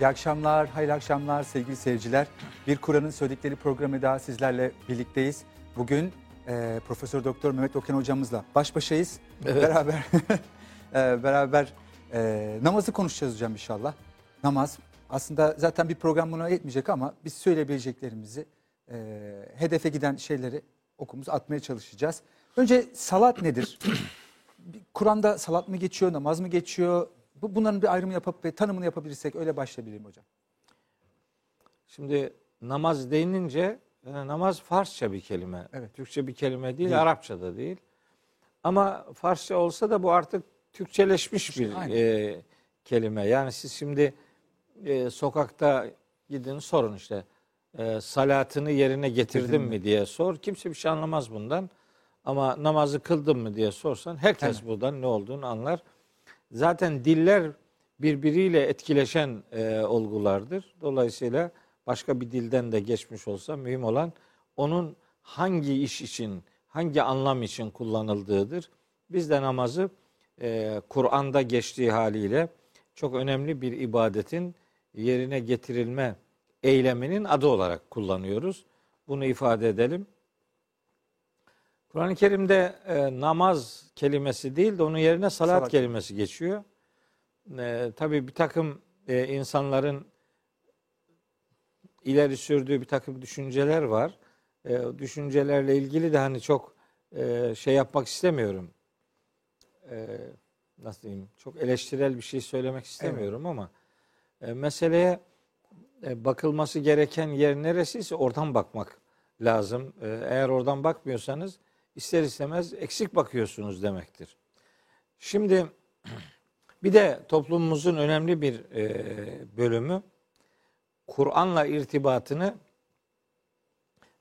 İyi akşamlar, hayırlı akşamlar sevgili seyirciler. Bir Kur'an'ın söyledikleri programı daha sizlerle birlikteyiz. Bugün e, Profesör Doktor Mehmet Okan hocamızla baş başayız. Evet. Beraber e, beraber e, namazı konuşacağız hocam inşallah. Namaz aslında zaten bir program buna yetmeyecek ama biz söyleyebileceklerimizi e, hedefe giden şeyleri okumuz atmaya çalışacağız. Önce salat nedir? Kur'an'da salat mı geçiyor, namaz mı geçiyor? Bu, bunların bir ayrımı yapıp ve tanımını yapabilirsek öyle başlayabilirim hocam. Şimdi namaz denince e, namaz Farsça bir kelime. Evet. Türkçe bir kelime değil, Değil. Arapça da değil. Ama Farsça olsa da bu artık Türkçeleşmiş bir Aynen. e, kelime. Yani siz şimdi e, sokakta gidin sorun işte e, salatını yerine getirdin Getirdin mi diye sor. Kimse bir şey anlamaz bundan. Ama namazı kıldın mı diye sorsan herkes Aynen. buradan ne olduğunu anlar. Zaten diller birbiriyle etkileşen e, olgulardır. Dolayısıyla başka bir dilden de geçmiş olsa mühim olan onun hangi iş için, hangi anlam için kullanıldığıdır. Biz de namazı e, Kur'an'da geçtiği haliyle çok önemli bir ibadetin yerine getirilme eyleminin adı olarak kullanıyoruz. Bunu ifade edelim. Kur'an-ı Kerim'de e, namaz kelimesi değil de onun yerine salat, Salat. kelimesi geçiyor. E, tabii bir takım e, insanların ileri sürdüğü bir takım düşünceler var. E, düşüncelerle ilgili de hani çok e, şey yapmak istemiyorum. E, nasıl diyeyim? Çok eleştirel bir şey söylemek istemiyorum ama e, meseleye e, bakılması gereken yer neresiyse oradan bakmak lazım. E, eğer oradan bakmıyorsanız ister istemez eksik bakıyorsunuz demektir. Şimdi bir de toplumumuzun önemli bir e, bölümü Kur'an'la irtibatını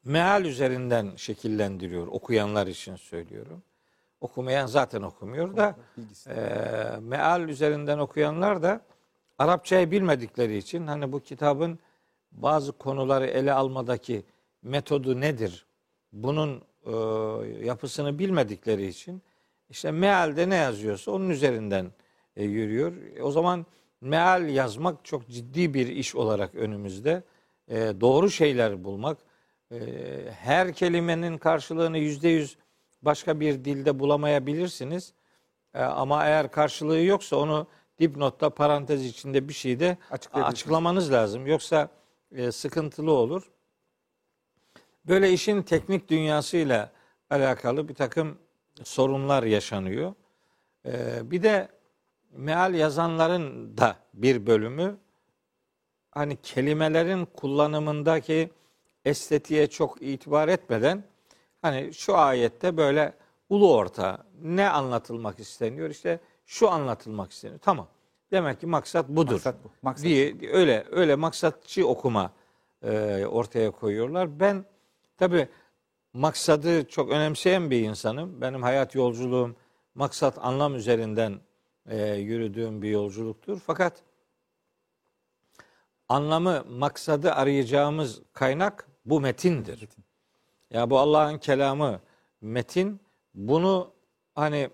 meal üzerinden şekillendiriyor. Okuyanlar için söylüyorum. Okumayan zaten okumuyor da Bilgisi. e, meal üzerinden okuyanlar da Arapçayı bilmedikleri için hani bu kitabın bazı konuları ele almadaki metodu nedir? Bunun e, yapısını bilmedikleri için işte mealde ne yazıyorsa onun üzerinden e, yürüyor. E, O zaman meal yazmak çok ciddi bir iş olarak önümüzde. E, doğru şeyler bulmak, e, her kelimenin karşılığını yüzde yüz başka bir dilde bulamayabilirsiniz. E, ama eğer karşılığı yoksa onu dipnotta parantez içinde bir şeyde açıklamanız lazım. Yoksa e, sıkıntılı olur. Böyle işin teknik dünyasıyla alakalı bir takım sorunlar yaşanıyor. E, bir de meal yazanların da bir bölümü hani kelimelerin kullanımındaki estetiğe çok itibar etmeden hani şu ayette böyle ulu orta ne anlatılmak isteniyor işte şu anlatılmak isteniyor. Tamam. Demek ki maksat budur. Maksat bu. Maksat diye öyle öyle maksatçı okuma e, ortaya koyuyorlar. Ben tabi maksadı çok önemseyen bir insanım. Benim hayat yolculuğum maksat anlam üzerinden e, yürüdüğüm bir yolculuktur. Fakat anlamı, maksadı arayacağımız kaynak bu metindir. Ya bu Allah'ın kelamı metin. Bunu hani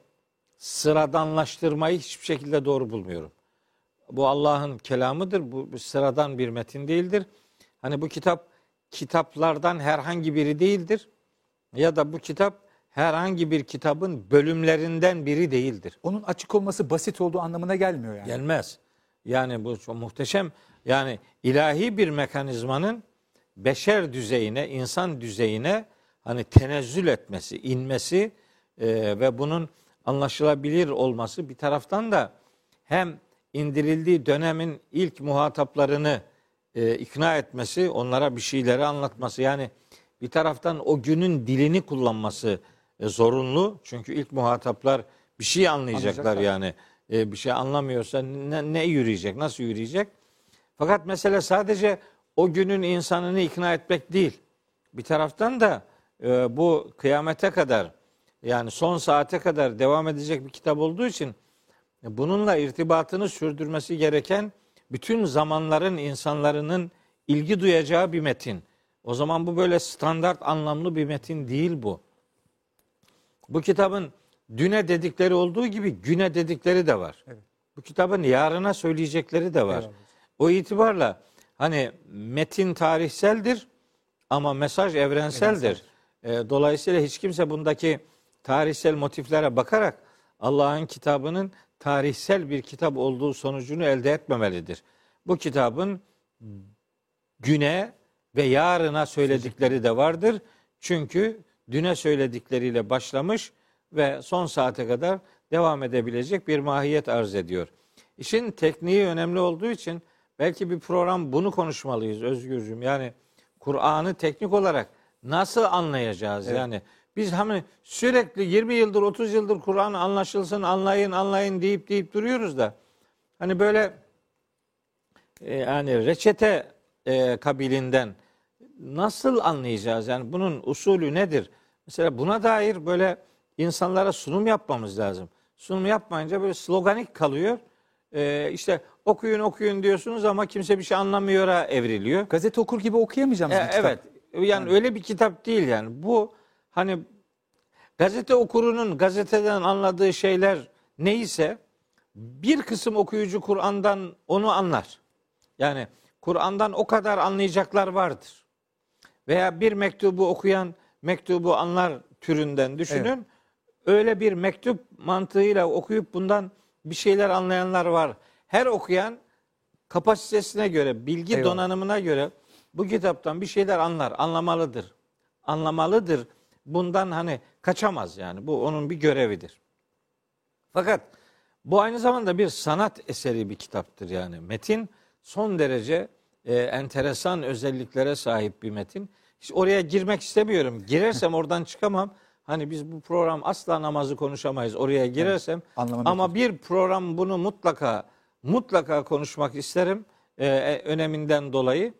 sıradanlaştırmayı hiçbir şekilde doğru bulmuyorum. Bu Allah'ın kelamıdır. Bu, bu sıradan bir metin değildir. Hani bu kitap kitaplardan herhangi biri değildir. Ya da bu kitap herhangi bir kitabın bölümlerinden biri değildir. Onun açık olması basit olduğu anlamına gelmiyor yani. Gelmez. Yani bu çok muhteşem. Yani ilahi bir mekanizmanın beşer düzeyine, insan düzeyine hani tenezzül etmesi, inmesi e, ve bunun anlaşılabilir olması bir taraftan da hem indirildiği dönemin ilk muhataplarını e, ikna etmesi, onlara bir şeyleri anlatması yani bir taraftan o günün dilini kullanması e, zorunlu. Çünkü ilk muhataplar bir şey anlayacaklar Anlayacaklar. yani. E, bir şey anlamıyorsa ne, ne yürüyecek, nasıl yürüyecek? Fakat mesele sadece o günün insanını ikna etmek değil. Bir taraftan da e, bu kıyamete kadar yani son saate kadar devam edecek bir kitap olduğu için e, bununla irtibatını sürdürmesi gereken bütün zamanların insanların ilgi duyacağı bir metin. O zaman bu böyle standart anlamlı bir metin değil bu. Bu kitabın düne dedikleri olduğu gibi güne dedikleri de var. Evet. Bu kitabın yarına söyleyecekleri de var. Eyvallah. O itibarla hani metin tarihseldir ama mesaj evrenseldir. E, dolayısıyla hiç kimse bundaki tarihsel motiflere bakarak Allah'ın kitabının tarihsel bir kitap olduğu sonucunu elde etmemelidir. Bu kitabın güne ve yarına söyledikleri de vardır. Çünkü düne söyledikleriyle başlamış ve son saate kadar devam edebilecek bir mahiyet arz ediyor. İşin tekniği önemli olduğu için belki bir program bunu konuşmalıyız Özgürcüm. Yani Kur'an'ı teknik olarak nasıl anlayacağız? Evet. Yani biz hani sürekli 20 yıldır 30 yıldır Kur'an anlaşılsın anlayın anlayın deyip deyip duruyoruz da hani böyle e, yani reçete e, kabilinden nasıl anlayacağız? Yani bunun usulü nedir? Mesela buna dair böyle insanlara sunum yapmamız lazım. Sunum yapmayınca böyle sloganik kalıyor. E, işte okuyun okuyun diyorsunuz ama kimse bir şey anlamıyor'a evriliyor. Gazete okur gibi okuyamayacağımız E, bir kitap. evet. Yani öyle bir kitap değil yani. Bu hani gazete okurunun gazeteden anladığı şeyler neyse bir kısım okuyucu Kur'an'dan onu anlar. Yani Kur'an'dan o kadar anlayacaklar vardır. Veya bir mektubu okuyan mektubu anlar türünden düşünün. Öyle bir mektup mantığıyla okuyup bundan bir şeyler anlayanlar var. Her okuyan kapasitesine göre, bilgi Eyvallah. donanımına göre bu kitaptan bir şeyler anlar, anlamalıdır. Anlamalıdır. Bundan hani kaçamaz yani. Bu onun bir görevidir. Fakat bu aynı zamanda bir sanat eseri bir kitaptır yani. Metin son derece e, enteresan özelliklere sahip bir metin. Hiç oraya girmek istemiyorum. Girersem oradan çıkamam. Hani biz bu program asla namazı konuşamayız. Oraya girersem anlamam ama bir program bunu mutlaka mutlaka konuşmak isterim e, e, öneminden dolayı.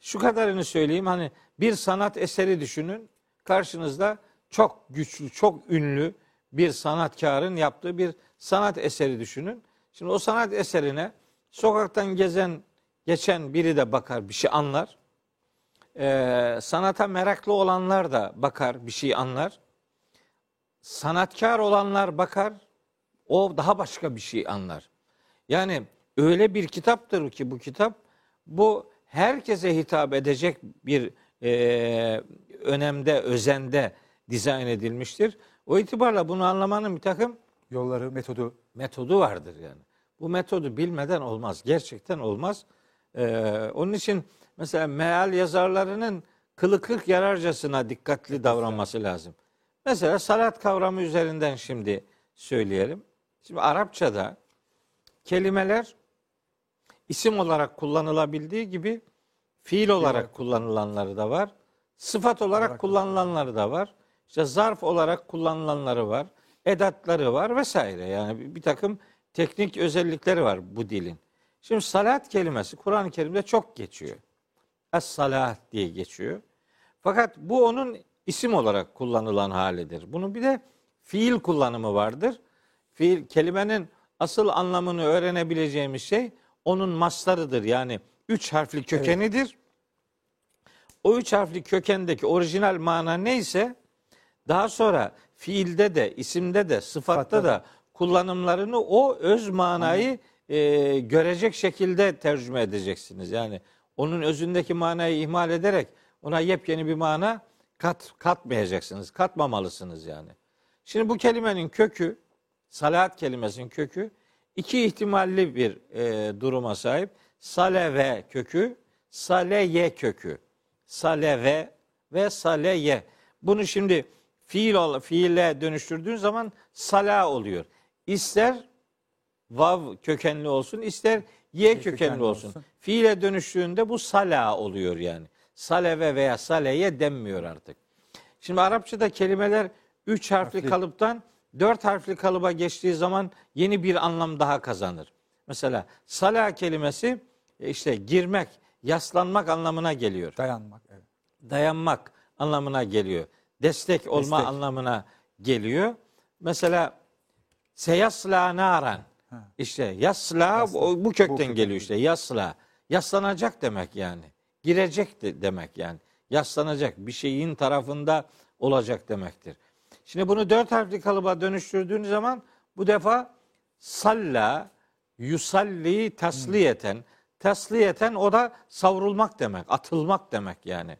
Şu kadarını söyleyeyim hani bir sanat eseri düşünün. Karşınızda çok güçlü, çok ünlü bir sanatkarın yaptığı bir sanat eseri düşünün. Şimdi o sanat eserine sokaktan gezen, geçen biri de bakar, bir şey anlar. Ee, sanata meraklı olanlar da bakar, bir şey anlar. Sanatkar olanlar bakar, o daha başka bir şey anlar. Yani öyle bir kitaptır ki bu kitap, bu herkese hitap edecek bir e, önemde, özende dizayn edilmiştir. O itibarla bunu anlamanın bir takım Yolları, metodu. metodu vardır yani. Bu metodu bilmeden olmaz. Gerçekten olmaz. Ee, onun için mesela meal yazarlarının kılı kırk yararcasına dikkatli davranması lazım. Mesela salat kavramı üzerinden şimdi söyleyelim. Şimdi Arapçada kelimeler isim olarak kullanılabildiği gibi fiil olarak kullanılanları da var. Sıfat olarak Olarak kullanılanları da var. İşte zarf olarak kullanılanları var. Edatları var vesaire. Yani bir, takım teknik özellikleri var bu dilin. Şimdi salat kelimesi Kur'an-ı Kerim'de çok geçiyor. Es-salat diye geçiyor. Fakat bu onun isim olarak kullanılan halidir. Bunun bir de fiil kullanımı vardır. Fiil kelimenin asıl anlamını öğrenebileceğimiz şey onun maslarıdır. Yani üç harfli kökenidir. O üç harfli kökendeki orijinal mana neyse daha sonra fiilde de, isimde de, sıfatta da kullanımlarını o öz manayı e, görecek şekilde tercüme edeceksiniz. Yani onun özündeki manayı ihmal ederek ona yepyeni bir mana kat katmayacaksınız. Katmamalısınız yani. Şimdi bu kelimenin kökü, salat kelimesinin kökü iki ihtimalli bir e, duruma sahip. Saleve kökü, saleye kökü. Saleve ve saleye. Bunu şimdi fiil ol, fiile dönüştürdüğün zaman sala oluyor. İster vav kökenli olsun, ister ye kökenli, kökenli olsun. olsun. Fiile dönüştüğünde bu sala oluyor yani. Saleve veya saleye denmiyor artık. Şimdi Arapçada kelimeler üç harfli, Harfli. kalıptan dört harfli kalıba geçtiği zaman yeni bir anlam daha kazanır. Mesela sala kelimesi e, işte girmek, yaslanmak anlamına geliyor Dayanmak. Evet. dayanmak anlamına geliyor. Destek olma Destek. anlamına geliyor. Mesela seyasla naran. Ha. İşte yasla, Yasla. o- bu Bu kökten kökten geliyor işte yasla. Yaslanacak demek yani. Girecek de demek yani. Yaslanacak bir şeyin tarafında olacak demektir. Şimdi bunu dört harfli kalıba dönüştürdüğünüz zaman bu defa salla yusalli tasliyeten Tesliyeten o da savrulmak demek, atılmak demek yani.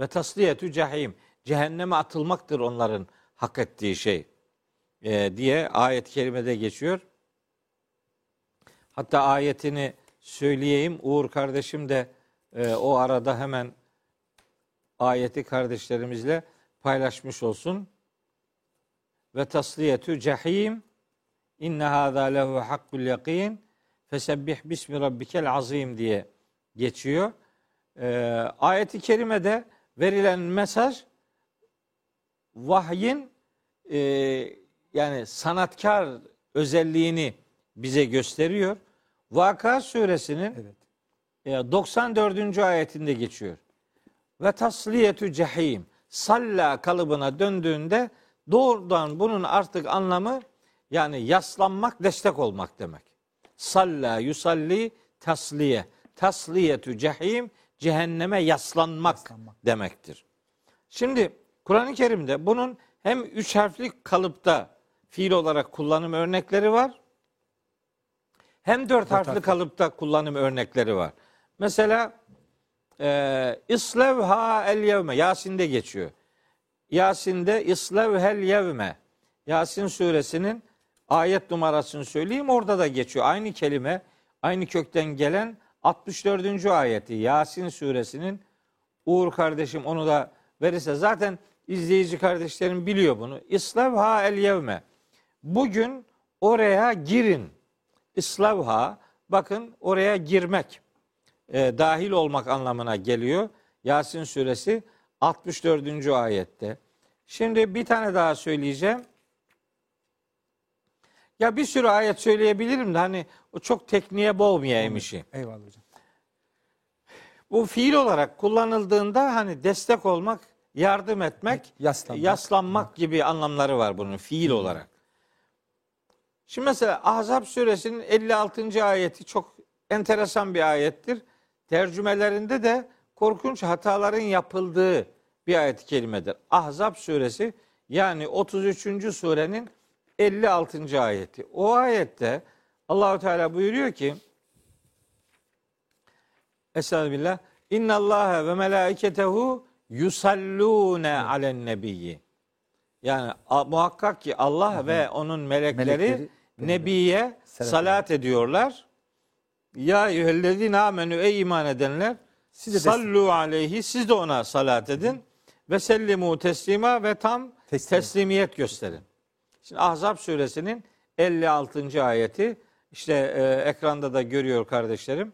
Ve tasliyetü cehim. Cehenneme atılmaktır onların hak ettiği şey e, diye ayet-i kerimede geçiyor. Hatta ayetini söyleyeyim. Uğur kardeşim de e, o arada hemen ayeti kardeşlerimizle paylaşmış olsun. Ve tasliyetü cehim inne hâzâ lehu hakkul yakin fesebbih bismi rabbikel azim diye geçiyor. Ee, ayeti kerimede verilen mesaj vahyin e, yani sanatkar özelliğini bize gösteriyor. Vaka suresinin Evet. e, 94. ayetinde geçiyor. Ve tasliyetü cehim. Salla kalıbına döndüğünde doğrudan bunun artık anlamı yani yaslanmak, destek olmak demek. Salla yusalli tasliye. Tasliyetü cehim cehenneme yaslanmak, Yaslanmak. demektir. Şimdi Kur'an-ı Kerim'de bunun hem üç harfli kalıpta fiil olarak kullanım örnekleri var. Hem dört harfli kalıpta kullanım örnekleri var. Mesela e, İslevha el yevme Yasin'de geçiyor. Yasin'de İslevhel yevme Yasin suresinin ayet numarasını söyleyeyim orada da geçiyor. Aynı kelime aynı kökten gelen 64. ayeti Yasin suresinin Uğur kardeşim onu da verirse zaten izleyici kardeşlerim biliyor bunu. İslavha el yevme. Bugün oraya girin. İslavha bakın oraya girmek. e, dahil olmak anlamına geliyor. Yasin suresi 64. ayette. Şimdi bir tane daha söyleyeceğim. Ya bir sürü ayet söyleyebilirim de hani o çok tekniğe boğmayayım işi. Eyvallah hocam. Bu fiil olarak kullanıldığında hani destek olmak, yardım etmek, Yaslanmak. yaslanmak, gibi anlamları var bunun fiil olarak. Şimdi mesela Ahzab suresinin 56. ayeti çok enteresan bir ayettir. Tercümelerinde de korkunç hataların yapıldığı bir ayet-i kerimedir. Ahzab suresi yani 33. surenin 56. ayeti. O ayette Allahu Teala buyuruyor ki Estağfirullah. İnna Allah ve melaiketehu yusallune alen nebiyyi. Yani muhakkak ki Allah ve onun melekleri, Melekleri, nebiye salat ediyorlar. Ya eyyühellezine amenü ey iman edenler Siz de sallu aleyhi siz de ona salat edin ve sellimu teslima ve tam Teslim. teslimiyet gösterin. Şimdi Ahzab suresinin 56. ayeti işte e, ekranda da görüyor kardeşlerim.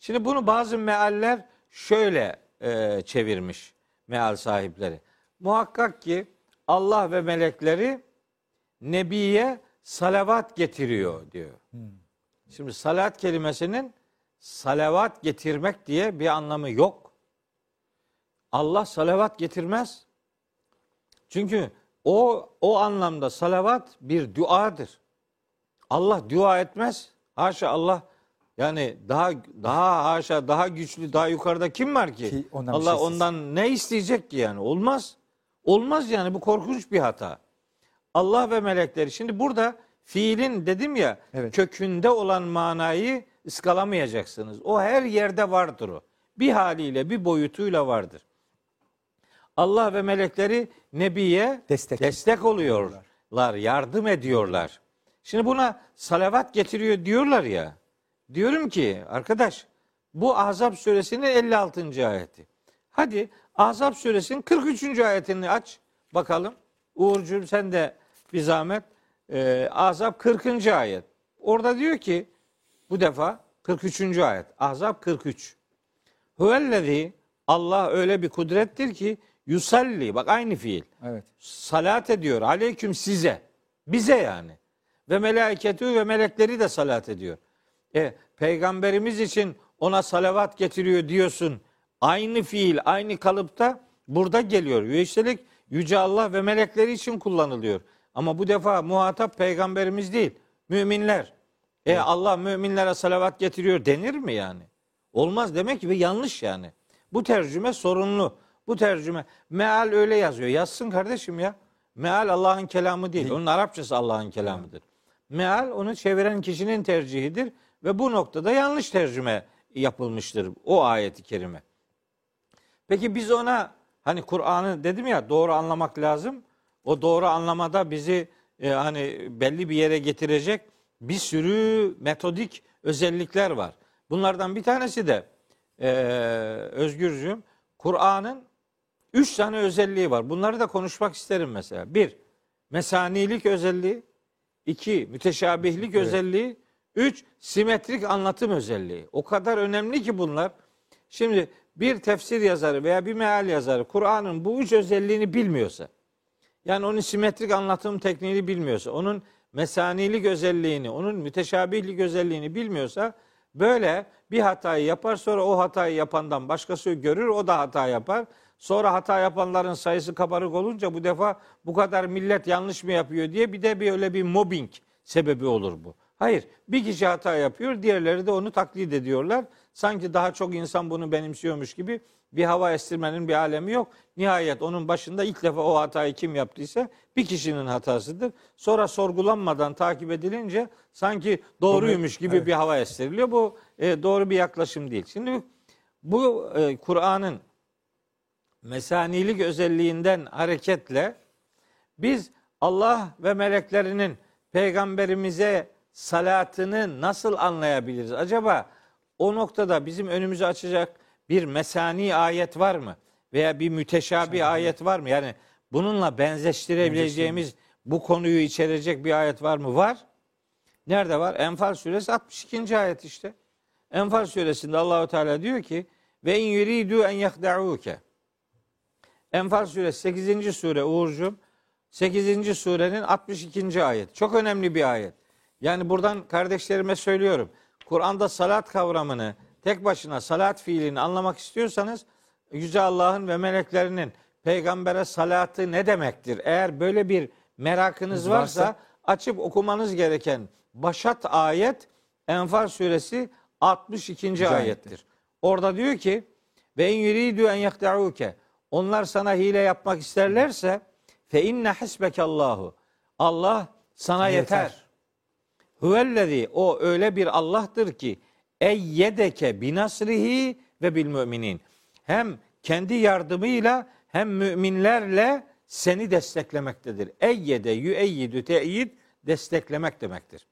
Şimdi bunu bazı mealler şöyle e, çevirmiş meal sahipleri. Muhakkak ki Allah ve melekleri Nebiye salavat getiriyor diyor. Şimdi salat kelimesinin salavat getirmek diye bir anlamı yok. Allah salavat getirmez. Çünkü o o anlamda salavat bir duadır. Allah dua etmez. Haşa Allah yani daha daha haşa daha güçlü daha yukarıda kim var ki? Ki ondan Allah şeysiz. ondan ne isteyecek ki yani? Olmaz. Olmaz yani bu korkunç bir hata. Allah ve melekleri. Şimdi burada fiilin dedim ya Evet. kökünde olan manayı ıskalamayacaksınız. O her yerde vardır o. Bir haliyle bir boyutuyla vardır. Allah ve melekleri Nebiye Destek. destek oluyorlar, yardım ediyorlar. Şimdi buna salavat getiriyor diyorlar ya. Diyorum ki arkadaş bu Ahzab suresinin 56. ayeti. Hadi Ahzab suresinin 43. ayetini aç bakalım. Uğurcuğum sen de bir zahmet. Ee, Ahzab 40. ayet. Orada diyor ki bu defa 43. ayet. Ahzab 43. Huvellezî Allah öyle bir kudrettir ki yusalli bak aynı fiil. Evet. Salat ediyor aleyküm size. Bize yani. Ve meleketü ve melekleri de salat ediyor. E, peygamberimiz için ona salavat getiriyor diyorsun. Aynı fiil, aynı kalıpta burada geliyor. Ve üstelik Yüce Allah ve melekleri için kullanılıyor. Ama bu defa muhatap peygamberimiz değil, müminler. E Allah müminlere salavat getiriyor denir mi yani? Olmaz demek ki ve yanlış yani. Bu tercüme sorunlu. Bu tercüme meal öyle yazıyor. Yazsın kardeşim ya. Meal Allah'ın kelamı değil. Onun Arapçası Allah'ın kelamıdır. Meal onu çeviren kişinin tercihidir ve bu noktada yanlış tercüme yapılmıştır o ayeti kerime. Peki biz ona hani Kur'an'ı dedim ya doğru anlamak lazım. O doğru anlamada bizi e, hani belli bir yere getirecek bir sürü metodik özellikler var. Bunlardan bir tanesi de e, Özgürcüğüm Kur'an'ın üç tane özelliği var. Bunları da konuşmak isterim mesela. Bir, mesanilik özelliği. iki müteşabihlik Evet. özelliği. Üç, simetrik anlatım özelliği. O kadar önemli ki bunlar. Şimdi bir tefsir yazarı veya bir meal yazarı Kur'an'ın bu üç özelliğini bilmiyorsa, yani onun simetrik anlatım tekniğini bilmiyorsa, onun mesanilik özelliğini, onun müteşabihlik özelliğini bilmiyorsa böyle bir hatayı yapar sonra o hatayı yapandan başkası görür o da hata yapar. Sonra hata yapanların sayısı kabarık olunca bu defa bu kadar millet yanlış mı yapıyor diye bir de bir öyle bir mobbing sebebi olur bu. Hayır bir kişi hata yapıyor diğerleri de onu taklit ediyorlar. Sanki daha çok insan bunu benimsiyormuş gibi bir hava estirmenin bir alemi yok. Nihayet onun başında ilk defa o hatayı kim yaptıysa bir kişinin hatasıdır. Sonra sorgulanmadan takip edilince sanki doğruymuş gibi Evet. bir hava estiriliyor. Bu e, doğru bir yaklaşım değil. Şimdi bu e, Kur'an'ın mesanilik özelliğinden hareketle biz Allah ve meleklerinin peygamberimize salatını nasıl anlayabiliriz? Acaba o noktada bizim önümüzü açacak bir mesani ayet var mı? Veya bir müteşabih ayet var mı? Yani bununla benzeştirebileceğimiz bu konuyu içerecek bir ayet var mı? Var. Nerede var? Enfal suresi 62. ayet işte. Enfal suresinde Allahu Teala diyor ki ve in yuridu en yahda'uke. Enfal suresi 8. sure Uğurcuğum. 8. surenin 62. ayet. Çok önemli bir ayet. Yani buradan kardeşlerime söylüyorum. Kur'an'da salat kavramını tek başına salat fiilini anlamak istiyorsanız Yüce Allah'ın ve meleklerinin peygambere salatı ne demektir? Eğer böyle bir merakınız varsa, Varsa- açıp okumanız gereken başat ayet Enfal suresi 62. ayettir. ayettir. Orada diyor ki ve in yuridu en yahda'uke onlar sana hile yapmak isterlerse fe inne hasbekallahu Allah sana yeter. yeter. Huvellezî o öyle bir Allah'tır ki eyyedeke binasrihi ve bil müminin. Hem kendi yardımıyla hem müminlerle seni desteklemektedir. Eyyede yüeyyidü teyid desteklemek demektir.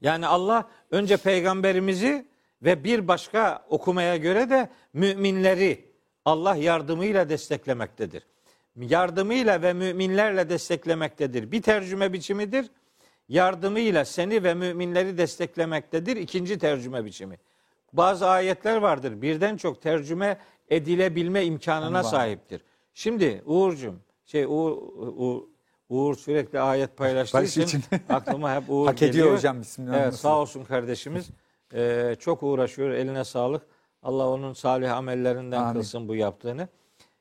Yani Allah önce peygamberimizi ve bir başka okumaya göre de müminleri Allah yardımıyla desteklemektedir. Yardımıyla ve müminlerle desteklemektedir. Bir tercüme biçimidir. Yardımıyla seni ve müminleri desteklemektedir. İkinci tercüme biçimi. Bazı ayetler vardır. Birden çok tercüme edilebilme imkanına sahiptir. Şimdi Uğur'cum, şey Uğur, Uğur, Uğur sürekli ayet paylaştığı Paylaştığı için, için. aklıma hep Uğur Hak ediyor geliyor. hocam bismillah. Evet sağ olsun kardeşimiz. Ee, çok uğraşıyor. Eline sağlık. Allah onun salih amellerinden Amin. kılsın bu yaptığını.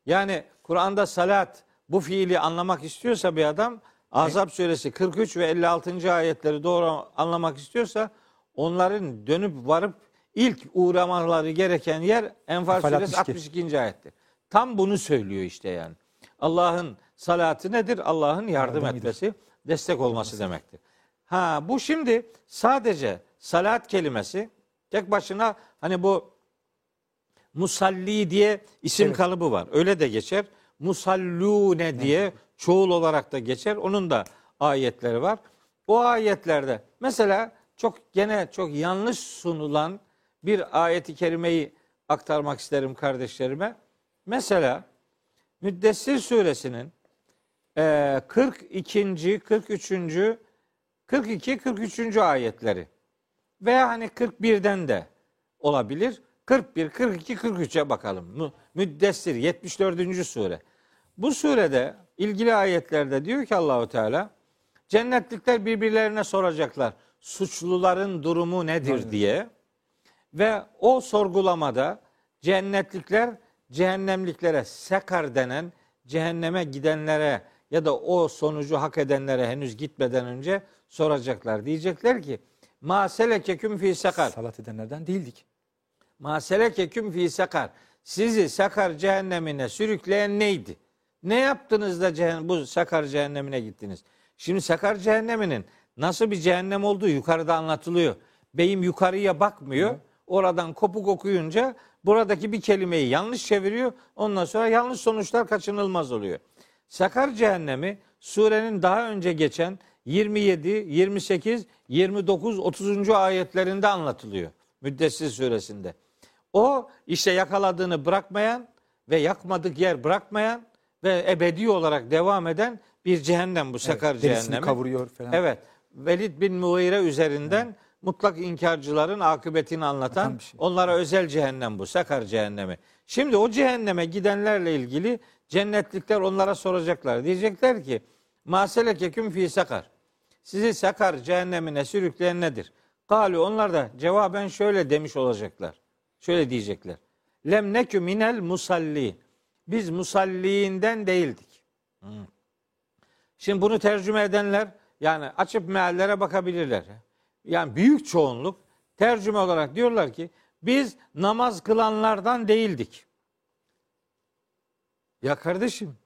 Yani Kur'an'da salat bu fiili anlamak istiyorsa bir adam Azap suresi 43 ve 56. ayetleri doğru anlamak istiyorsa onların dönüp varıp ilk uğramaları gereken yer Enfal suresi 62. 62. ayettir. Tam bunu söylüyor işte yani. Allah'ın salatı nedir? Allah'ın yardım Yardımıdır. etmesi, destek olması demektir. Ha bu şimdi sadece salat kelimesi tek başına hani bu musalli diye isim Evet. kalıbı var. Öyle de geçer. Musallune diye çoğul olarak da geçer. Onun da ayetleri var. O ayetlerde mesela çok gene çok yanlış sunulan bir ayeti kerimeyi aktarmak isterim kardeşlerime. Mesela Müddessir suresinin eee, 42. 43. 42 43. ayetleri veya hani 41'den de olabilir. 41 42 43'e bakalım. Mü- Müddessir 74. sure. Bu surede ilgili ayetlerde diyor ki Allahu Teala cennetlikler birbirlerine soracaklar. Suçluların durumu nedir diye. Ve o sorgulamada cennetlikler cehennemliklere sekar denen cehenneme gidenlere ya da o sonucu hak edenlere henüz gitmeden önce soracaklar. Diyecekler ki ma selekeküm fi sekar. Salat edenlerden değildik. Ma selekeküm fi sekar. Sizi sakar cehennemine sürükleyen neydi? Ne yaptınız da cehen- bu sakar cehennemine gittiniz? Şimdi sakar cehenneminin nasıl bir cehennem olduğu yukarıda anlatılıyor. Beyim yukarıya bakmıyor. oradan kopuk okuyunca buradaki bir kelimeyi yanlış çeviriyor. Ondan sonra yanlış sonuçlar kaçınılmaz oluyor. Sakar cehennemi surenin daha önce geçen 27, 28, 29, 30. ayetlerinde anlatılıyor. Müddessir suresinde. O işte yakaladığını bırakmayan ve yakmadık yer bırakmayan ve ebedi olarak devam eden bir cehennem bu sakar Evet, cehennemi. kavuruyor falan. Evet. Velid bin Mughire üzerinden mutlak inkarcıların akıbetini anlatan bir şey. onlara özel cehennem bu. Sakar cehennemi. Şimdi o cehenneme gidenlerle ilgili cennetlikler onlara soracaklar. Diyecekler ki maselekeküm fi sakar. Sizi sakar cehennemine sürükleyen nedir? Galu onlar da cevaben şöyle demiş olacaklar. Şöyle diyecekler. Lem nekü minel musalli. Biz musalliinden değildik. Hmm. Şimdi bunu tercüme edenler yani açıp meallere bakabilirler. Yani büyük çoğunluk tercüme olarak diyorlar ki biz namaz kılanlardan değildik. Ya kardeşim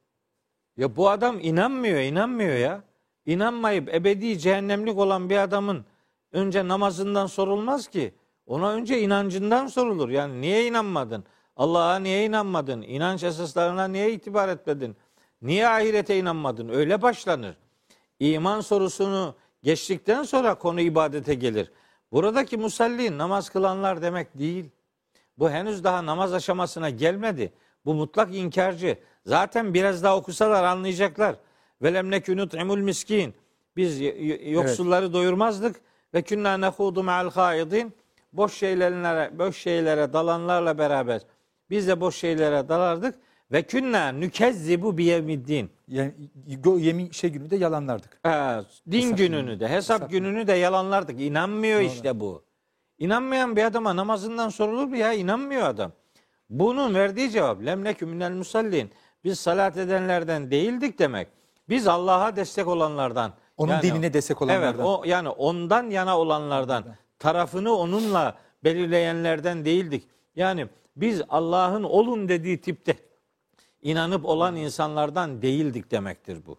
ya bu adam inanmıyor, inanmıyor ya. İnanmayıp ebedi cehennemlik olan bir adamın önce namazından sorulmaz ki. Ona önce inancından sorulur. Yani niye inanmadın? Allah'a niye inanmadın? İnanç esaslarına niye itibar etmedin? Niye ahirete inanmadın? Öyle başlanır. İman sorusunu geçtikten sonra konu ibadete gelir. Buradaki musalli namaz kılanlar demek değil. Bu henüz daha namaz aşamasına gelmedi. Bu mutlak inkarcı. Zaten biraz daha okusalar anlayacaklar. Velem nekü nut'imul miskin. Biz yoksulları doyurmazdık ve künna nehudu ma'al haidin. Boş şeylerlere, boş şeylere dalanlarla beraber biz de boş şeylere dalardık ve künna nükezzibu biyemiddin. Yani yemin şey günü de yalanlardık. Ha, din Hesap gününü de, hesap Hesap gününü de yalanlardık. İnanmıyor Doğru. işte bu. İnanmayan bir adama namazından sorulur mu ya? İnanmıyor adam. Bunun verdiği cevap lemnekü minel musallin. Biz salat edenlerden değildik demek. Biz Allah'a destek olanlardan. Onun dinine destek olanlardan. Evet, o yani ondan yana olanlardan, tarafını onunla belirleyenlerden değildik. Yani biz Allah'ın olun dediği tipte inanıp olan insanlardan değildik demektir bu.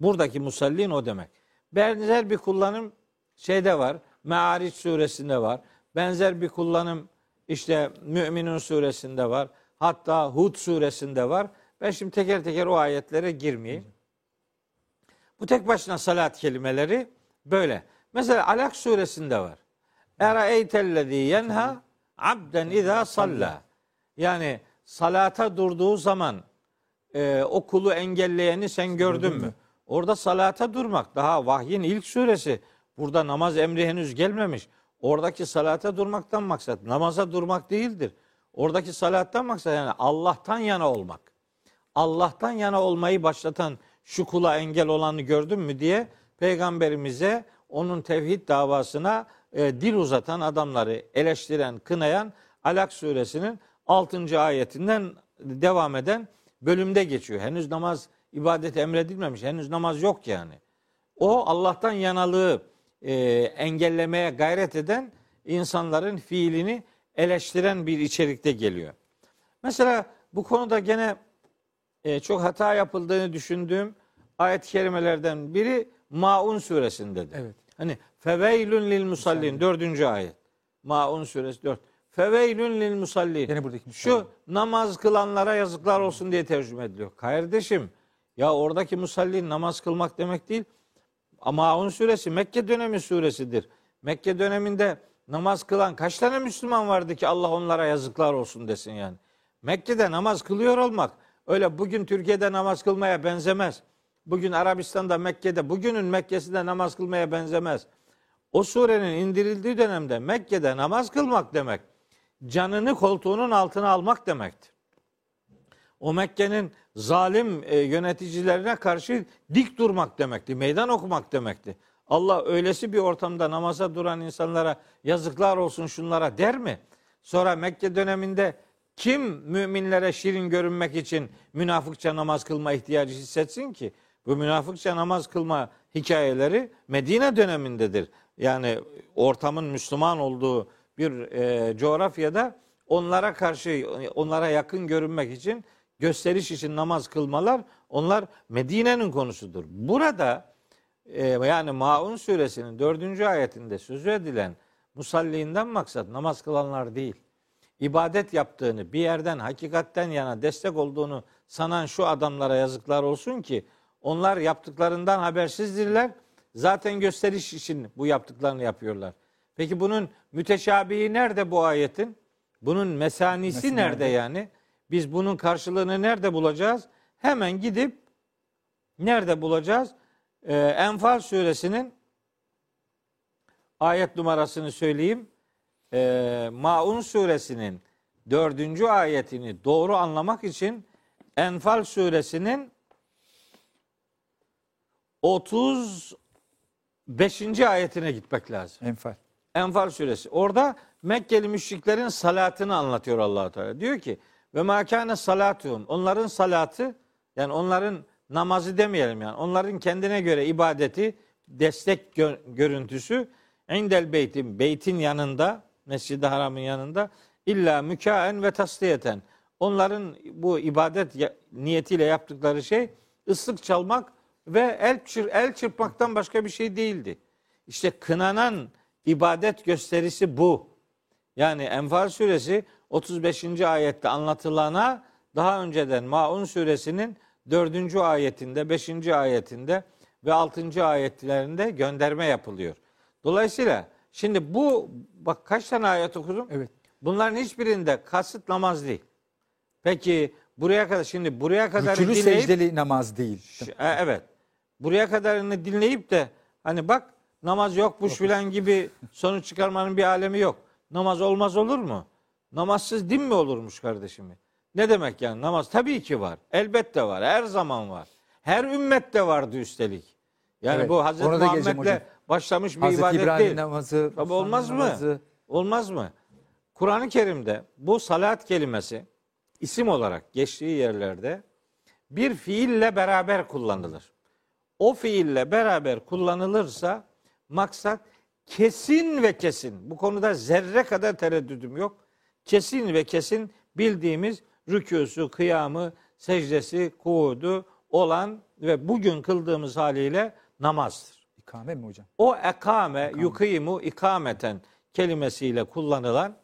Buradaki musallin o demek. Benzer bir kullanım şeyde var. Me'ariç suresinde var. Benzer bir kullanım işte Müminun suresinde var. Hatta Hud suresinde var. Ben şimdi teker teker o ayetlere girmeyeyim. Bu tek başına salat kelimeleri böyle. Mesela Alak suresinde var. Eraeytellezî yenha abden izâ salla. Yani salata durduğu zaman e, o kulu engelleyeni sen gördün mü? Orada salata durmak daha vahyin ilk suresi. Burada namaz emri henüz gelmemiş. Oradaki salata durmaktan maksat namaza durmak değildir. Oradaki salattan maksat yani Allah'tan yana olmak. Allah'tan yana olmayı başlatan şu kula engel olanı gördün mü diye peygamberimize onun tevhid davasına e, dil uzatan adamları eleştiren, kınayan Alak suresinin 6. ayetinden devam eden bölümde geçiyor. Henüz namaz ibadet emredilmemiş. Henüz namaz yok yani. O Allah'tan yanalığı e, engellemeye gayret eden insanların fiilini eleştiren bir içerikte geliyor. Mesela bu konuda gene e, çok hata yapıldığını düşündüğüm ayet-i kerimelerden biri Maun suresindedir. Evet. Hani feveylün lil musallin dördüncü ayet. Maun suresi 4. Feveylün lil musallin. Gene buradaki Şu namaz kılanlara yazıklar olsun diye tercüme ediliyor. Kardeşim ya oradaki musallin namaz kılmak demek değil. Maun suresi Mekke dönemi suresidir. Mekke döneminde namaz kılan kaç tane Müslüman vardı ki Allah onlara yazıklar olsun desin yani. Mekke'de namaz kılıyor olmak öyle bugün Türkiye'de namaz kılmaya benzemez. Bugün Arabistan'da Mekke'de bugünün Mekke'sinde namaz kılmaya benzemez. O surenin indirildiği dönemde Mekke'de namaz kılmak demek canını koltuğunun altına almak demektir. O Mekke'nin zalim e, yöneticilerine karşı dik durmak demekti. Meydan okumak demekti. Allah öylesi bir ortamda namaza duran insanlara yazıklar olsun şunlara der mi? Sonra Mekke döneminde kim müminlere şirin görünmek için münafıkça namaz kılma ihtiyacı hissetsin ki? Bu münafıkça namaz kılma hikayeleri Medine dönemindedir. Yani ortamın Müslüman olduğu bir e, coğrafyada onlara karşı onlara yakın görünmek için gösteriş için namaz kılmalar onlar Medine'nin konusudur. Burada e, yani Maun suresinin dördüncü ayetinde sözü edilen Musalliğinden maksat namaz kılanlar değil. İbadet yaptığını, bir yerden hakikatten yana destek olduğunu sanan şu adamlara yazıklar olsun ki onlar yaptıklarından habersizdirler. Zaten gösteriş için bu yaptıklarını yapıyorlar. Peki bunun müteşabihi nerede bu ayetin? Bunun mesanisi Mesanisi nerede nerede? yani? Biz bunun karşılığını nerede bulacağız? Hemen gidip nerede bulacağız? Ee, Enfal suresinin ayet numarasını söyleyeyim. Ee, Maun suresinin dördüncü ayetini doğru anlamak için Enfal suresinin 35. ayetine gitmek lazım. Enfal. Enfal suresi. Orada Mekkeli müşriklerin salatını anlatıyor allah Teala. Diyor ki ve makane salatuhum. Onların salatı yani onların namazı demeyelim yani. Onların kendine göre ibadeti destek gö- görüntüsü indel beytin beytin yanında Mescid-i Haram'ın yanında illa mükaen ve tasliyeten. Onların bu ibadet niyetiyle yaptıkları şey ıslık çalmak ve el, çır, el çırpmaktan başka bir şey değildi. İşte kınanan ibadet gösterisi bu. Yani Enfal suresi 35. ayette anlatılana daha önceden Maun suresinin 4. ayetinde, 5. ayetinde ve 6. ayetlerinde gönderme yapılıyor. Dolayısıyla şimdi bu bak kaç tane ayet okudum? Evet. Bunların hiçbirinde kasıt namaz değil. Peki buraya kadar şimdi buraya kadar Rükülü dinleyip secdeli namaz değil. Ş- e, Evet. Buraya kadarını dinleyip de hani bak namaz yokmuş filan gibi sonuç çıkarmanın bir alemi yok. Namaz olmaz olur mu? Namazsız din mi olurmuş kardeşim? Ne demek yani namaz? Tabii ki var. Elbette var. Her zaman var. Her ümmette vardı üstelik. Yani Evet, bu Hazreti Muhammed'le başlamış bir Hazreti ibadet İbrahim değil. namazı. Tabii olmaz mı? namazı. Olmaz mı? Kur'an-ı Kerim'de bu salat kelimesi isim olarak geçtiği yerlerde bir fiille beraber kullanılır. O fiille beraber kullanılırsa maksat kesin ve kesin. Bu konuda zerre kadar tereddüdüm yok. Kesin ve kesin bildiğimiz rükûsu, kıyamı, secdesi, kuudu olan ve bugün kıldığımız haliyle namazdır. İkame mi hocam? O ekame, yukimu ikameten kelimesiyle kullanılan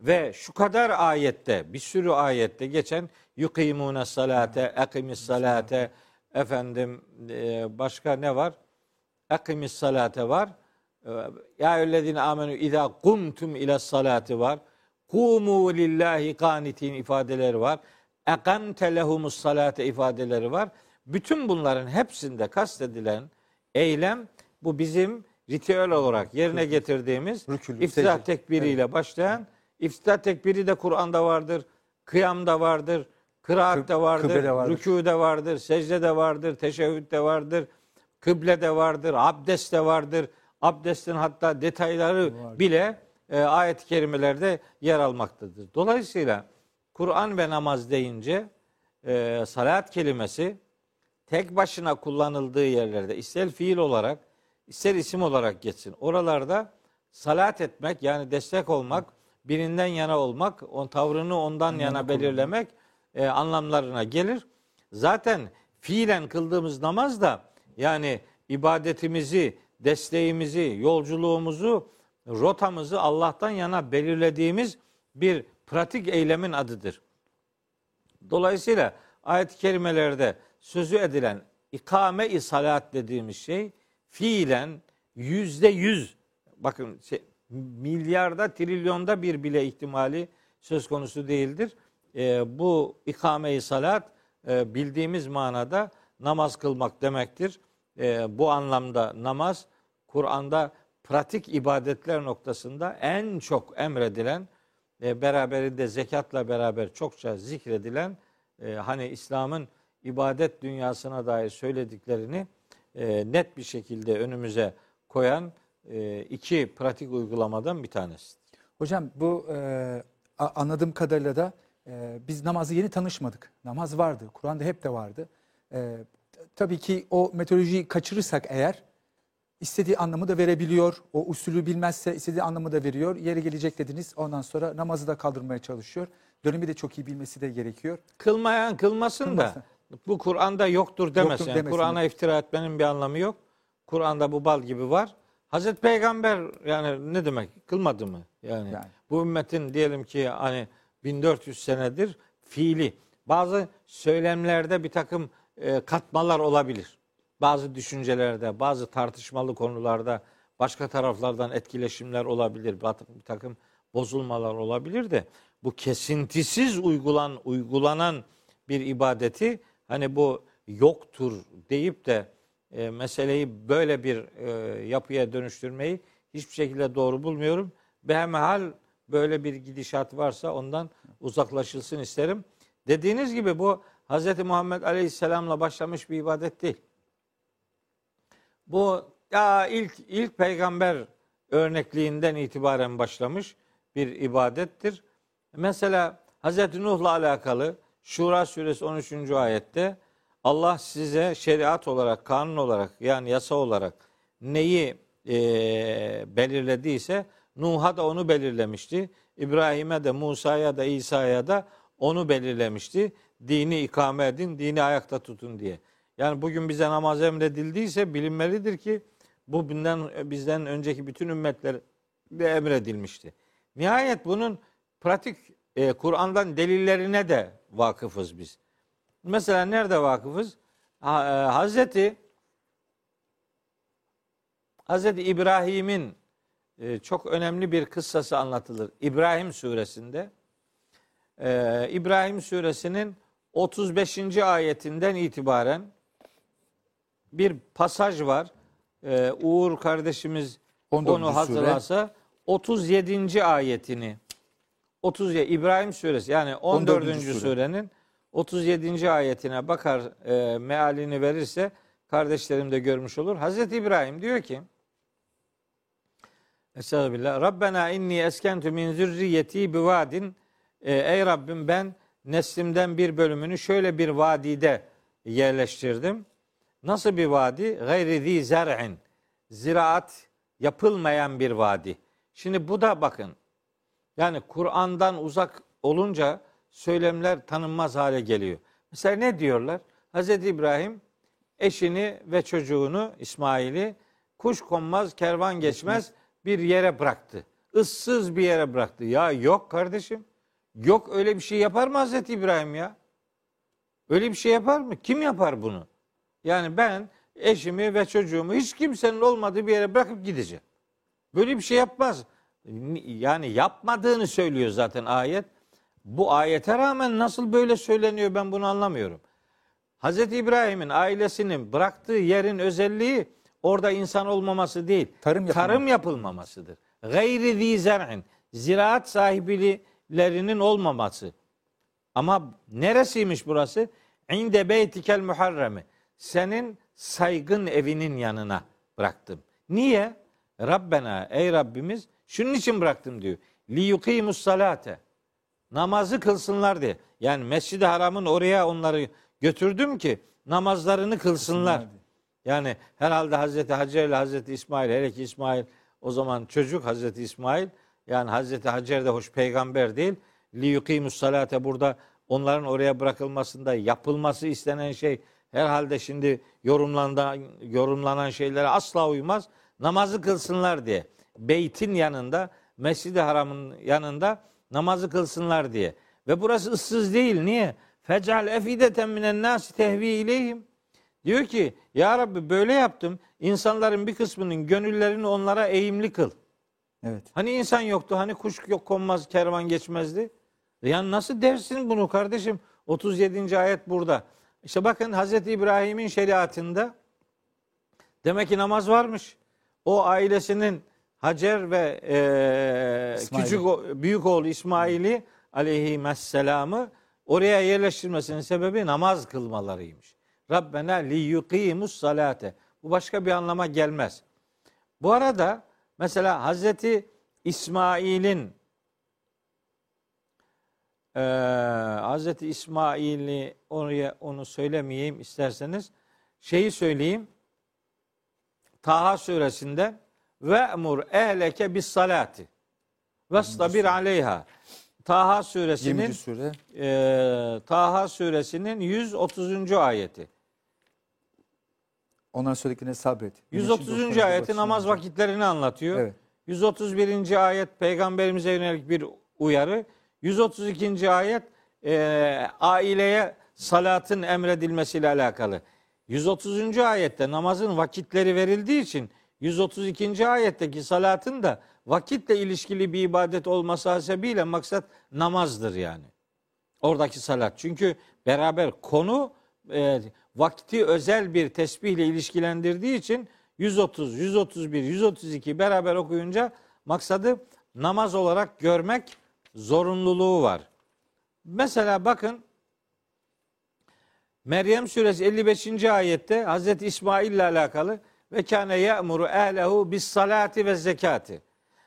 ve şu kadar ayette, bir sürü ayette geçen yukimune salate, ekimis salate, efendim e, başka ne var? Ekimis salate var. E, Ya eyyühellezine amenü izâ kumtum ile salati var. Kumu lillahi kanitin ifadeleri var. Ekamte lehumus salate ifadeleri var. Bütün bunların hepsinde kastedilen eylem bu bizim ritüel olarak yerine getirdiğimiz Rükülü, tekbiriyle başlayan iftihar tekbiri de Kur'an'da vardır. Kıyamda vardır. Kıraatte Kıb- vardır. kıblede vardır. Rükûde vardır. Secdede vardır. Teşehhütte vardır. Kıblede vardır. Abdestte vardır. Abdestin hatta detayları bile e, ayet-i kerimelerde yer almaktadır. Dolayısıyla Kur'an ve namaz deyince e, salat kelimesi tek başına kullanıldığı yerlerde ister fiil olarak ister isim olarak geçsin. Oralarda salat etmek yani destek olmak, birinden yana olmak, on tavrını ondan yana belirlemek e, anlamlarına gelir. Zaten fiilen kıldığımız namaz da yani ibadetimizi, desteğimizi, yolculuğumuzu, rotamızı Allah'tan yana belirlediğimiz bir pratik eylemin adıdır. Dolayısıyla ayet-i kerimelerde sözü edilen ikame-i salat dediğimiz şey fiilen yüzde yüz bakın şey, milyarda trilyonda bir bile ihtimali söz konusu değildir. Ee, bu ikame-i salat e, bildiğimiz manada namaz kılmak demektir. Ee, bu anlamda namaz Kur'an'da pratik ibadetler noktasında en çok emredilen e, beraberinde zekatla beraber çokça zikredilen e, hani İslam'ın ibadet dünyasına dair söylediklerini e, net bir şekilde önümüze koyan e, iki pratik uygulamadan bir tanesi. Hocam bu e, anladığım kadarıyla da e, biz namazı yeni tanışmadık. Namaz vardı. Kur'an'da hep de vardı. E, tabii ki o metodolojiyi kaçırırsak eğer istediği anlamı da verebiliyor. O usulü bilmezse istediği anlamı da veriyor. Yeri gelecek dediniz. Ondan sonra namazı da kaldırmaya çalışıyor. Dönemi de çok iyi bilmesi de gerekiyor. Kılmayan kılmasın Kılmasın. da bu Kur'an'da yoktur demesin. Yani demesin. Kur'an'a iftira etmenin bir anlamı yok. Kur'an'da bu bal gibi var. Hazreti Peygamber yani ne demek? Kılmadı mı? Yani, Yani. bu ümmetin diyelim ki hani 1400 senedir fiili bazı söylemlerde bir takım e, katmalar olabilir. Bazı düşüncelerde, bazı tartışmalı konularda başka taraflardan etkileşimler olabilir. Bir takım bozulmalar olabilir de bu kesintisiz uygulan uygulanan bir ibadeti hani bu yoktur deyip de e, meseleyi böyle bir e, yapıya dönüştürmeyi hiçbir şekilde doğru bulmuyorum. Behemehal böyle bir gidişat varsa ondan uzaklaşılsın isterim. Dediğiniz gibi bu Hz. Muhammed Aleyhisselam'la başlamış bir ibadet değil. Bu ya ilk ilk peygamber örnekliğinden itibaren başlamış bir ibadettir. Mesela Hz. Nuh'la alakalı Şura suresi 13. ayette Allah size şeriat olarak, kanun olarak yani yasa olarak neyi e, belirlediyse Nuh'a da onu belirlemişti. İbrahim'e de Musa'ya da İsa'ya da onu belirlemişti. Dini ikame edin, dini ayakta tutun diye. Yani bugün bize namaz emredildiyse bilinmelidir ki bu bizden, bizden önceki bütün ümmetler de emredilmişti. Nihayet bunun pratik e, Kur'an'dan delillerine de vakıfız biz. Mesela nerede vakıfız? Ha, e, Hazreti Hazreti İbrahim'in e, çok önemli bir kıssası anlatılır. İbrahim suresinde. E, İbrahim suresinin 35. ayetinden itibaren bir pasaj var. E, Uğur kardeşimiz 14. onu hatırlarsa 37. ayetini 30 İbrahim suresi yani 14. 14. sure. surenin 37. ayetine bakar e, mealini verirse kardeşlerim de görmüş olur. Hazreti İbrahim diyor ki Estağfirullah. Rabbena inni eskentu min zürriyeti bi vadin. E, ey Rabbim ben neslimden bir bölümünü şöyle bir vadide yerleştirdim. Nasıl bir vadi? Gayri zi zer'in. Ziraat yapılmayan bir vadi. Şimdi bu da bakın. Yani Kur'an'dan uzak olunca söylemler tanınmaz hale geliyor. Mesela ne diyorlar? Hz. İbrahim eşini ve çocuğunu İsmail'i kuş konmaz, kervan geçmez bir yere bıraktı. Issız bir yere bıraktı. Ya yok kardeşim. Yok öyle bir şey yapar mı Hazreti İbrahim ya? Öyle bir şey yapar mı? Kim yapar bunu? Yani ben eşimi ve çocuğumu hiç kimsenin olmadığı bir yere bırakıp gideceğim. Böyle bir şey yapmaz. Yani yapmadığını söylüyor zaten ayet. Bu ayete rağmen nasıl böyle söyleniyor ben bunu anlamıyorum. Hz. İbrahim'in ailesinin bıraktığı yerin özelliği orada insan olmaması değil. Tarım, tarım yapılmamasıdır. Gayri zi zer'in. Ziraat sahibilerinin olmaması. Ama neresiymiş burası? İnde beytikel muharremi. Senin saygın evinin yanına bıraktım. Niye? Rabbena ey Rabbimiz şunun için bıraktım diyor. Li yukimus salate. Namazı kılsınlar diye. Yani Mescid-i Haram'ın oraya onları götürdüm ki namazlarını kılsınlar. Kılsınlar Yani herhalde Hazreti Hacer ile Hazreti İsmail hele ki İsmail o zaman çocuk Hazreti İsmail yani Hazreti Hacer de hoş peygamber değil. Li yukimus salate burada onların oraya bırakılmasında yapılması istenen şey herhalde şimdi yorumlanan, yorumlanan şeylere asla uymaz. Namazı kılsınlar diye. Beytin yanında, Mescid-i Haram'ın yanında namazı kılsınlar diye. Ve burası ıssız değil. Niye? Fecal efideten minen nasi tehvi ileyhim. Diyor ki ya Rabbi böyle yaptım. İnsanların bir kısmının gönüllerini onlara eğimli kıl. Evet. Hani insan yoktu, hani kuş yok konmaz, kervan geçmezdi. Yani nasıl dersin bunu kardeşim? 37. ayet burada. İşte bakın Hazreti İbrahim'in şeriatında demek ki namaz varmış. O ailesinin Hacer ve e, İsmail. küçük büyük oğlu İsmail'i aleyhisselamı oraya yerleştirmesinin sebebi namaz kılmalarıymış. Rabbena li yuqimus salate. Bu başka bir anlama gelmez. Bu arada mesela Hazreti İsmail'in ee, Hazreti İsmail'i oraya onu söylemeyeyim isterseniz şeyi söyleyeyim. Taha suresinde ve emur ehleke bis salati ve aleyha. Taha 20. suresinin sure. e, Taha suresinin 130. ayeti. Onların söylediklerine sabret. Güneşin 130. doğuşundan ayeti namaz vakitlerini anlatıyor. Evet. 131. ayet peygamberimize yönelik bir uyarı. 132. ayet e, aileye salatın emredilmesiyle alakalı. 130. ayette namazın vakitleri verildiği için 132. ayetteki salatın da vakitle ilişkili bir ibadet olması hasebiyle maksat namazdır yani. Oradaki salat. Çünkü beraber konu e, vakti özel bir tesbihle ilişkilendirdiği için 130, 131, 132 beraber okuyunca maksadı namaz olarak görmek zorunluluğu var. Mesela bakın Meryem suresi 55. ayette Hazreti İsmail ile alakalı ve kâne ya'muru ehlehu bis salati ve zekati.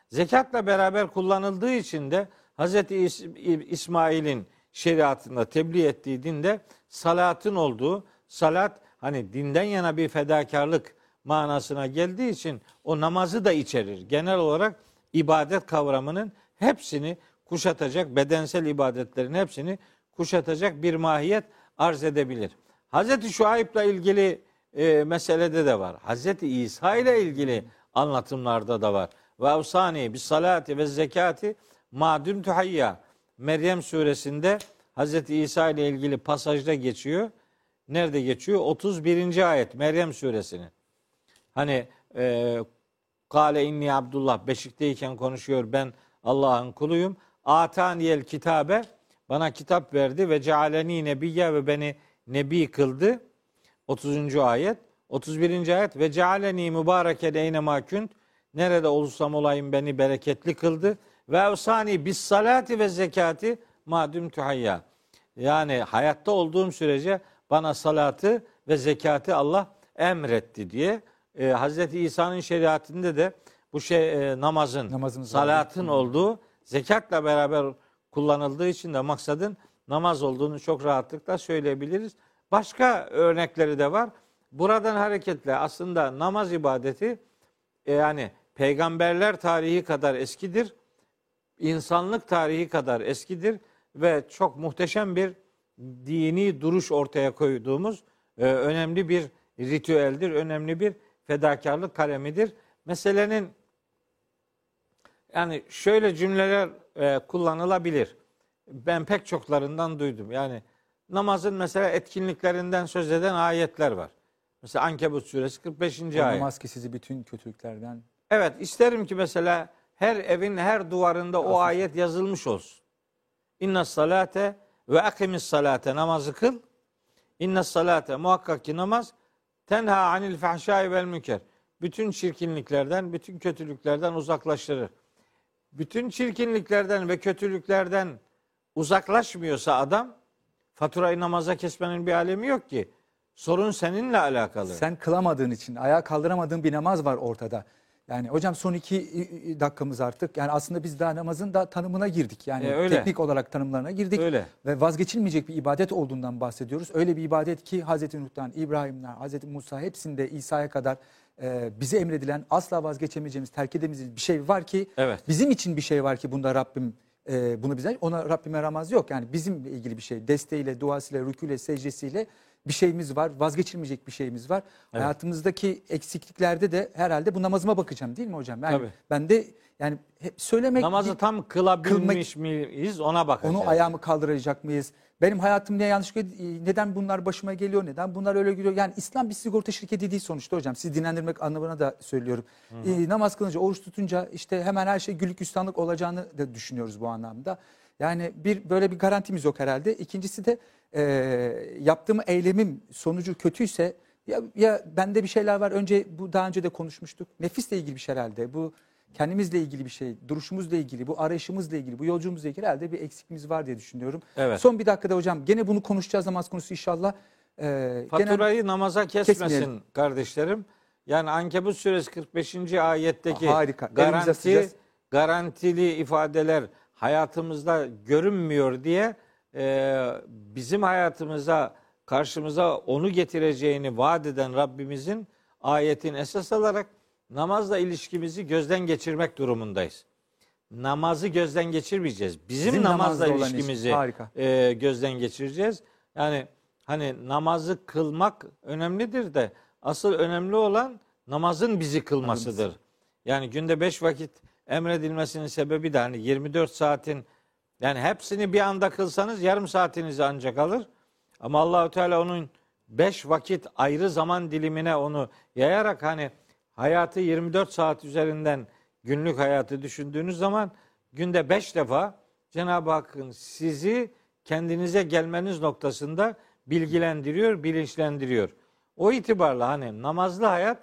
Zekatla beraber kullanıldığı için de Hazreti İs- İsmail'in şeriatında tebliğ ettiği dinde salatın olduğu, salat hani dinden yana bir fedakarlık manasına geldiği için o namazı da içerir. Genel olarak ibadet kavramının hepsini kuşatacak, bedensel ibadetlerin hepsini kuşatacak bir mahiyet arz edebilir. Hazreti Şuayb'la ilgili e, meselede de var. Hazreti İsa ile ilgili anlatımlarda da var. Ve avsani bis salati ve zekati madüm tuhayya. Meryem suresinde Hazreti İsa ile ilgili pasajda geçiyor. Nerede geçiyor? 31. ayet Meryem suresinin. Hani e, Kale inni Abdullah beşikteyken konuşuyor ben Allah'ın kuluyum. Ataniyel kitabe bana kitap verdi ve cealeni nebiyye ve beni nebi kıldı. 30. ayet. 31. ayet ve cealeni mübareken eyne ma künt nerede olursam olayım beni bereketli kıldı ve evsani bis salati ve zekati madüm tuhayya. Yani hayatta olduğum sürece bana salatı ve zekatı Allah emretti diye e, Hazreti İsa'nın şeriatinde de bu şey e, namazın, Namazımız salatın olduğu zekatla beraber kullanıldığı için de maksadın namaz olduğunu çok rahatlıkla söyleyebiliriz. Başka örnekleri de var. Buradan hareketle aslında namaz ibadeti e, yani peygamberler tarihi kadar eskidir. insanlık tarihi kadar eskidir ve çok muhteşem bir dini duruş ortaya koyduğumuz e, önemli bir ritüeldir, önemli bir fedakarlık kalemidir. Meselenin yani şöyle cümleler e, kullanılabilir. Ben pek çoklarından duydum. Yani namazın mesela etkinliklerinden söz eden ayetler var. Mesela Ankebut suresi 45. ayet. Namaz ki sizi bütün kötülüklerden Evet isterim ki mesela her evin her duvarında o ayet yazılmış olsun. İnne salate ve akimis salate namazı kıl. İnne salate muhakkak ki namaz tenha anil fahşai vel münker. Bütün çirkinliklerden, bütün kötülüklerden uzaklaştırır. Bütün çirkinliklerden ve kötülüklerden uzaklaşmıyorsa adam faturayı namaza kesmenin bir alemi yok ki. Sorun seninle alakalı. Sen kılamadığın için, ayağa kaldıramadığın bir namaz var ortada. Yani hocam son iki dakikamız artık. Yani aslında biz daha namazın da tanımına girdik. Yani E, öyle. teknik olarak tanımlarına girdik. Öyle. Ve vazgeçilmeyecek bir ibadet olduğundan bahsediyoruz. Öyle bir ibadet ki Hazreti Nuh'tan, İbrahim'den, Hazreti Musa hepsinde İsa'ya kadar e, bize emredilen asla vazgeçemeyeceğimiz, terk edemeyeceğimiz bir şey var ki Evet. bizim için bir şey var ki bunda Rabbim e, bunu bize ona Rabbime ramaz yok. Yani bizimle ilgili bir şey. Desteğiyle, duasıyla, rüküyle, secdesiyle bir şeyimiz var. Vazgeçilmeyecek bir şeyimiz var. Evet. Hayatımızdaki eksikliklerde de herhalde bu namazıma bakacağım değil mi hocam? Yani Tabii. ben de yani hep söylemek Namazı tam kılabilmiş miyiz ona bakacağız. onu ayağımı kaldıracak mıyız? Benim hayatım ne yanlış neden bunlar başıma geliyor? Neden bunlar öyle gidiyor? Yani İslam bir sigorta şirketi değil sonuçta hocam. Sizi dinlendirmek anlamına da söylüyorum. Ee, namaz kılınca, oruç tutunca işte hemen her şey güllük gülistanlık olacağını da düşünüyoruz bu anlamda. Yani bir böyle bir garantimiz yok herhalde. İkincisi de e, yaptığım eylemim sonucu kötüyse ya, ya bende bir şeyler var. Önce bu daha önce de konuşmuştuk. Nefisle ilgili bir şey herhalde. Bu kendimizle ilgili bir şey, duruşumuzla ilgili, bu arayışımızla ilgili, bu yolculuğumuzla ilgili herhalde bir eksikimiz var diye düşünüyorum. Evet. Son bir dakikada hocam gene bunu konuşacağız namaz konusu inşallah. Ee, Faturayı namaza kesmesin Kesmeyelim. kardeşlerim. Yani Ankebut suresi 45. ayetteki Harika. Garanti garantili ifadeler hayatımızda görünmüyor diye e, bizim hayatımıza karşımıza onu getireceğini vaat eden Rabbimizin ayetin esas alarak namazla ilişkimizi gözden geçirmek durumundayız. Namazı gözden geçirmeyeceğiz. Bizim, Bizim namazla ilişkimizi e, gözden geçireceğiz. Yani hani namazı kılmak önemlidir de Asıl önemli olan namazın bizi kılmasıdır. Yani günde beş vakit emredilmesinin sebebi de hani 24 saatin yani hepsini bir anda kılsanız yarım saatinizi ancak alır. Ama Allahü Teala onun beş vakit ayrı zaman dilimine onu yayarak hani hayatı 24 saat üzerinden günlük hayatı düşündüğünüz zaman günde beş defa Cenab-ı Hakk'ın sizi kendinize gelmeniz noktasında bilgilendiriyor, bilinçlendiriyor. O itibarla hani namazlı hayat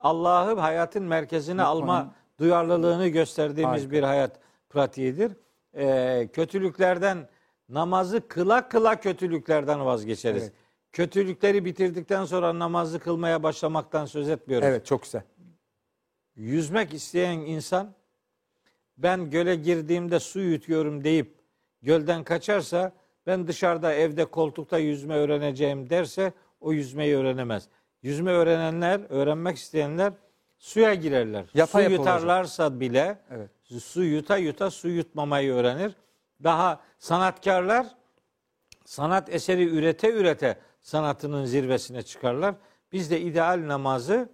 Allah'ı hayatın merkezine alma duyarlılığını gösterdiğimiz Harika. bir hayat pratiğidir. Ee, kötülüklerden namazı kıla kıla kötülüklerden vazgeçeriz. Evet. Kötülükleri bitirdikten sonra namazı kılmaya başlamaktan söz etmiyoruz. Evet çok güzel. Yüzmek isteyen insan ben göle girdiğimde su yutuyorum deyip gölden kaçarsa ben dışarıda evde koltukta yüzme öğreneceğim derse o yüzmeyi öğrenemez. Yüzme öğrenenler, öğrenmek isteyenler suya girerler. Yapa su yutarlarsa bile Evet. su yuta yuta su yutmamayı öğrenir. Daha sanatkarlar sanat eseri ürete ürete sanatının zirvesine çıkarlar. Biz de ideal namazı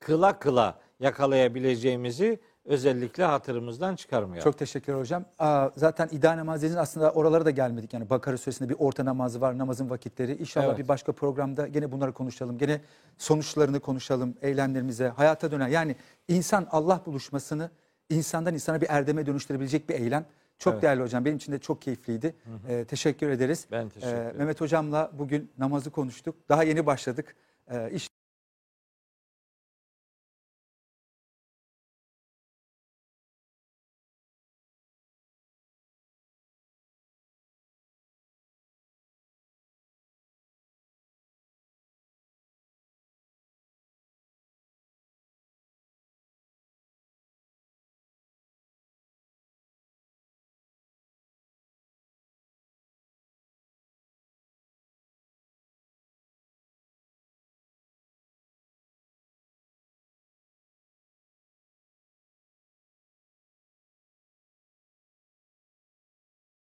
kıla kıla yakalayabileceğimizi özellikle hatırımızdan çıkarmayalım. Çok teşekkürler hocam. Aa, zaten ideal namaz dediğiniz aslında oralara da gelmedik. Yani Bakara Suresi'nde bir orta namazı var, namazın vakitleri. İnşallah Evet. bir başka programda gene bunları konuşalım. Gene sonuçlarını konuşalım, eylemlerimize, hayata dönen. Yani insan Allah buluşmasını insandan insana bir erdeme dönüştürebilecek bir eylem. Çok Evet. değerli hocam. Benim için de çok keyifliydi. Ee, teşekkür ederiz. Ben teşekkür Ee, ederim. Mehmet hocamla bugün namazı konuştuk. Daha yeni başladık. Ee,